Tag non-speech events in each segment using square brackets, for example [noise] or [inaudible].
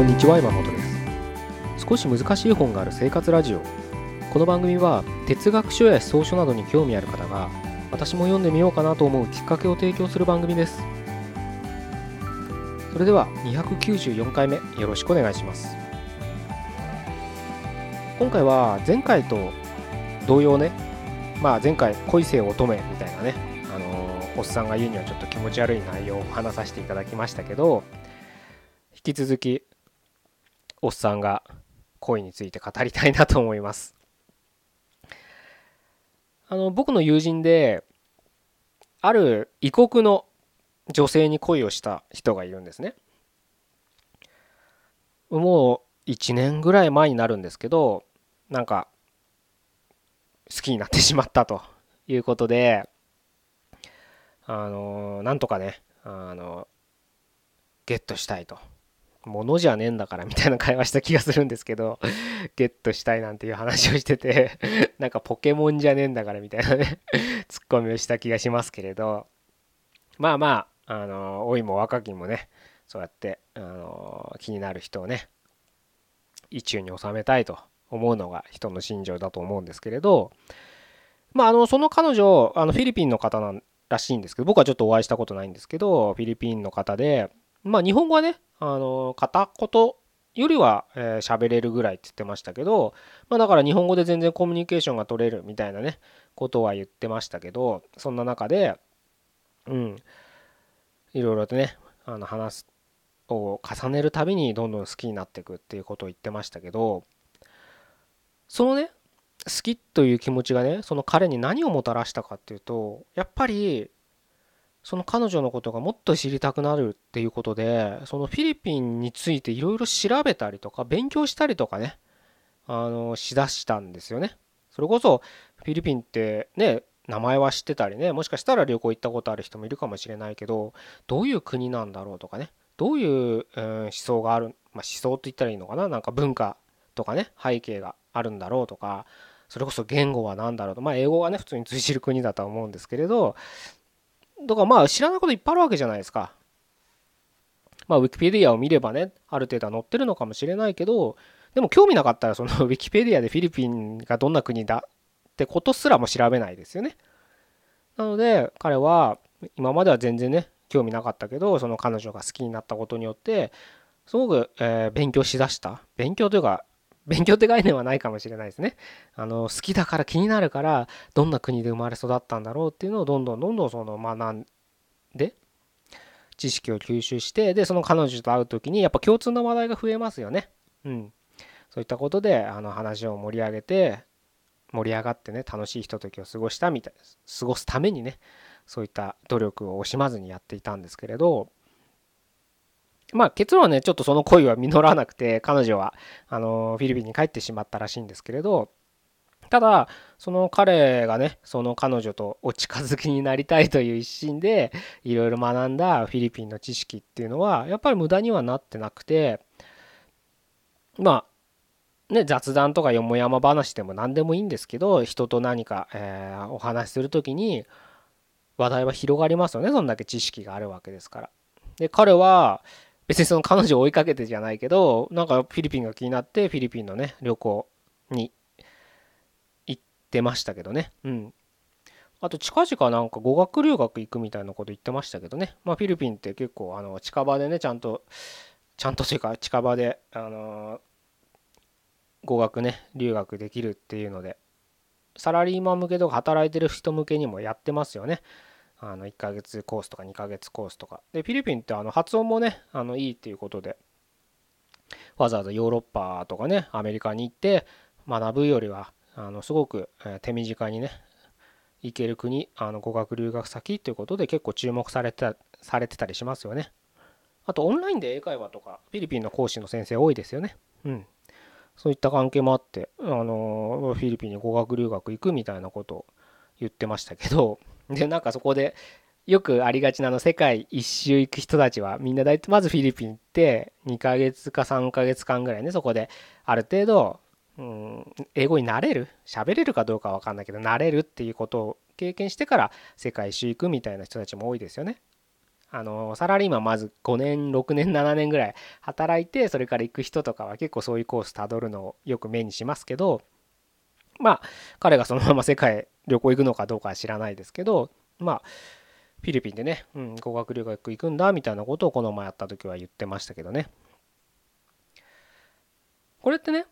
こんにちは山本です。少し難しい本がある生活ラジオ。この番組は哲学書や思想書などに興味ある方が私も読んでみようかなと思うきっかけを提供する番組です。それでは294回目よろしくお願いします。今回は前回と同様ねまあ前回恋せよ乙女みたいなねあのー、おっさんが言うにはちょっと気持ち悪い内容を話させていただきましたけど引き続きおっさんが恋について語りたいなと思います。あの僕の友人である異国の女性に恋をした人がいるんですね。もう1年ぐらい前になるんですけどなんか好きになってしまったということであのなんとかねあのゲットしたいと。物じゃねえんだからみたいな会話した気がするんですけどゲットしたいなんていう話をしてて [laughs] なんかポケモンじゃねえんだからみたいなね [laughs] ツッコミをした気がしますけれどまあまああの老いも若きもねそうやってあの気になる人をね意中に収めたいと思うのが人の心情だと思うんですけれどまああのその彼女あのフィリピンの方らしいんですけど僕はちょっとお会いしたことないんですけどフィリピンの方でまあ日本語はねあの片言よりは喋、えー、れるぐらいって言ってましたけど、まあ、だから日本語で全然コミュニケーションが取れるみたいなねことは言ってましたけどそんな中でうん。いろいろとねあの話を重ねるたびにどんどん好きになっていくっていうことを言ってましたけどそのね好きという気持ちがねその彼に何をもたらしたかっていうとやっぱりその彼女のことがもっと知りたくなるっていうことでそのフィリピンについていろいろ調べたりとか勉強したりとかねあのしだしたんですよね。それこそフィリピンってね名前は知ってたりねもしかしたら旅行行ったことある人もいるかもしれないけどどういう国なんだろうとかねどういう、思想がある、まあ、思想と言ったらいいのかななんか文化とかね背景があるんだろうとかそれこそ言語は何だろうとまあ英語はね普通に通じる国だとは思うんですけれどだからまあ知らないこといっぱいあるわけじゃないですか。まあウィキペディアを見ればね、ある程度は載ってるのかもしれないけど、でも興味なかったらその [laughs] ウィキペディアでフィリピンがどんな国だってことすらも調べないですよね。なので彼は今までは全然ね、興味なかったけど、その彼女が好きになったことによって、すごく、え、勉強しだした。勉強というか、勉強って概念はないかもしれないですね。あの好きだから気になるからどんな国で生まれ育ったんだろうっていうのをどんどんどんどんその学んで知識を吸収してでその彼女と会う時にやっぱ共通の話題が増えますよね。うん。そういったことであの話を盛り上げて盛り上がってね楽しいひとときを過ごしたみたい過ごすためにねそういった努力を惜しまずにやっていたんですけれどまあ結論はね、ちょっとその恋は実らなくて、彼女はあのフィリピンに帰ってしまったらしいんですけれど、ただ、その彼がね、その彼女とお近づきになりたいという一心で、いろいろ学んだフィリピンの知識っていうのは、やっぱり無駄にはなってなくて、まあ、ね、雑談とかよもやま話でも何でもいいんですけど、人と何か、えー、お話しする時に、話題は広がりますよね、そんだけ知識があるわけですから。で、彼は、別にその彼女を追いかけてじゃないけどなんかフィリピンが気になってフィリピンのね旅行に行ってましたけどね。うん。あと近々なんか語学留学行くみたいなこと言ってましたけどね。まあフィリピンって結構あの近場でねちゃんとちゃんとというか近場であの語学ね留学できるっていうのでサラリーマン向けとか働いてる人向けにもやってますよね。あの1ヶ月コースとか2ヶ月コースとか。でフィリピンってあの発音もねあのいいっていうことで。わざわざヨーロッパとかねアメリカに行って学ぶよりはあのすごく手短にね行ける国あの語学留学先ということで結構注目されてされてたりしますよね。あとオンラインで英会話とかフィリピンの講師の先生多いですよね。うん。そういった関係もあってあのフィリピンに語学留学行くみたいなことを言ってましたけど [laughs] でなんかそこでよくありがちなの世界一周行く人たちはみんな大体まずフィリピン行って2ヶ月か3ヶ月間ぐらいねそこである程度、うん、英語になれる？喋れるかどうかは分かんないけど慣れるっていうことを経験してから世界一周行くみたいな人たちも多いですよね。あのサラリーマンまず5年6年7年ぐらい働いてそれから行く人とかは結構そういうコースたどるのをよく目にしますけどまあ彼がそのまま世界旅行行くのかどうかは知らないですけどまあフィリピンでね、うん、語学留学行くんだみたいなことをこの前やった時は言ってましたけどねこれってね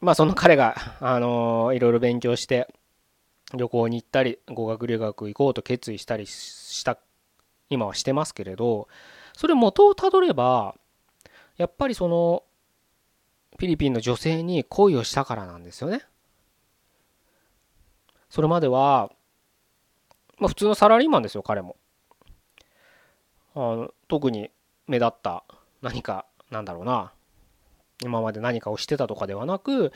まあその彼があのいろいろ勉強して旅行に行ったり語学留学行こうと決意したりした今はしてますけれどそれ元をたどればやっぱりそのフィリピンの女性に恋をしたからなんですよね。それまでは、まあ、普通のサラリーマンですよ彼も。あの特に目立った何かなんだろうな今まで何かをしてたとかではなく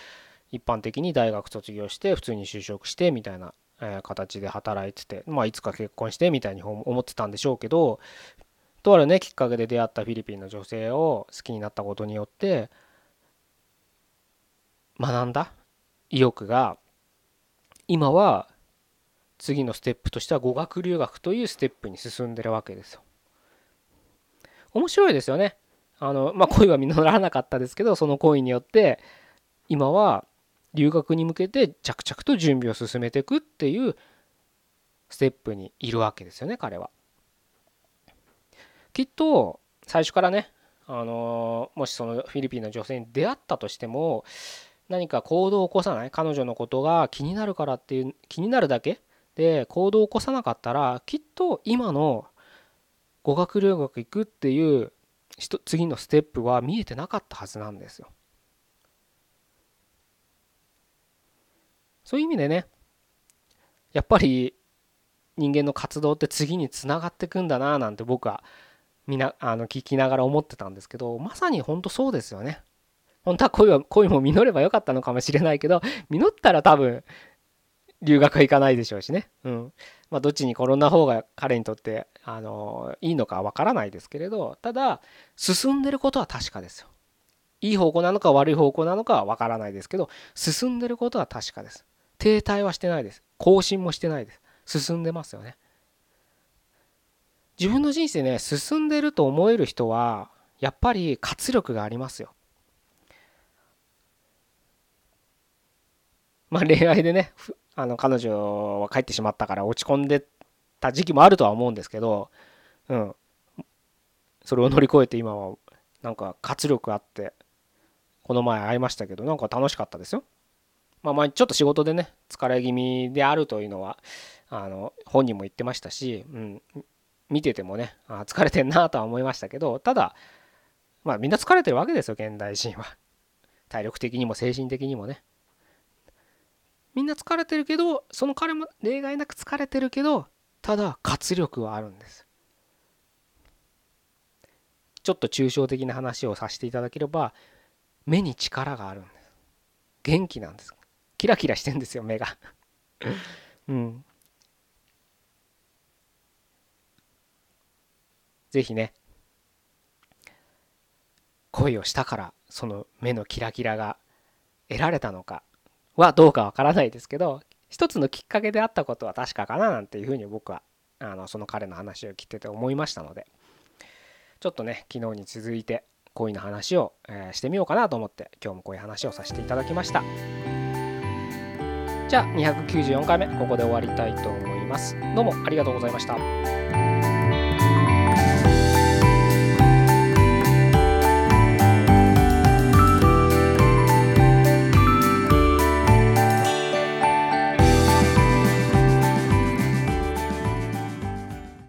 一般的に大学卒業して普通に就職してみたいなえ形で働いてて、まあ、いつか結婚してみたいに思ってたんでしょうけどとあるねきっかけで出会ったフィリピンの女性を好きになったことによって学んだ意欲が今は次のステップとしては語学留学というステップに進んでるわけですよ。面白いですよね。あのまあ恋は実らなかったですけどその恋によって今は留学に向けて着々と準備を進めていくっていうステップにいるわけですよね彼は。きっと最初からねあのもしそのフィリピンの女性に出会ったとしても何か行動を起こさない彼女のことが気になるからっていう気になるだけ？で行動を起こさなかったらきっと今の語学留学行くっていう次のステップは見えてなかったはずなんですよ。そういう意味でねやっぱり人間の活動って次につながってくんだななんて僕はみあの聞きながら思ってたんですけどまさに本当そうですよね。本当は恋は恋も実ればよかったのかもしれないけど実ったら多分留学は行かないでしょうしね。うん。まあどっちに転んだ方が彼にとってあのいいのかわからないですけれどただ進んでることは確かですよ。いい方向なのか悪い方向なのかはわからないですけど進んでることは確かです。停滞はしてないです。更新もしてないです。進んでますよね。自分の人生ね、進んでると思える人は、やっぱり活力がありますよ。まあ恋愛でね、あの彼女は帰ってしまったから落ち込んでた時期もあるとは思うんですけど、うん。それを乗り越えて今はなんか活力あって、この前会いましたけど、なんか楽しかったですよ。まあ、まあちょっと仕事でね疲れ気味であるというのはあの本人も言ってましたし、うん、見ててもねあ疲れてんなとは思いましたけどただまあみんな疲れてるわけですよ現代人は体力的にも精神的にもねみんな疲れてるけどその彼も例外なく疲れてるけどただ活力はあるんです。ちょっと抽象的な話をさせていただければ目に力があるんです。元気なんです。キラキラしてんですよ目が。[laughs] うん。是非ね恋をしたからその目のキラキラが得られたのかはどうかわからないですけど一つのきっかけであったことは確かかななんていうふうに僕はあのその彼の話を聞いてて思いましたのでちょっとね昨日に続いて恋の話を、えしてみようかなと思って今日もこういう話をさせていただきました。じゃあ294回目ここで終わりたいと思いますどうもありがとうございました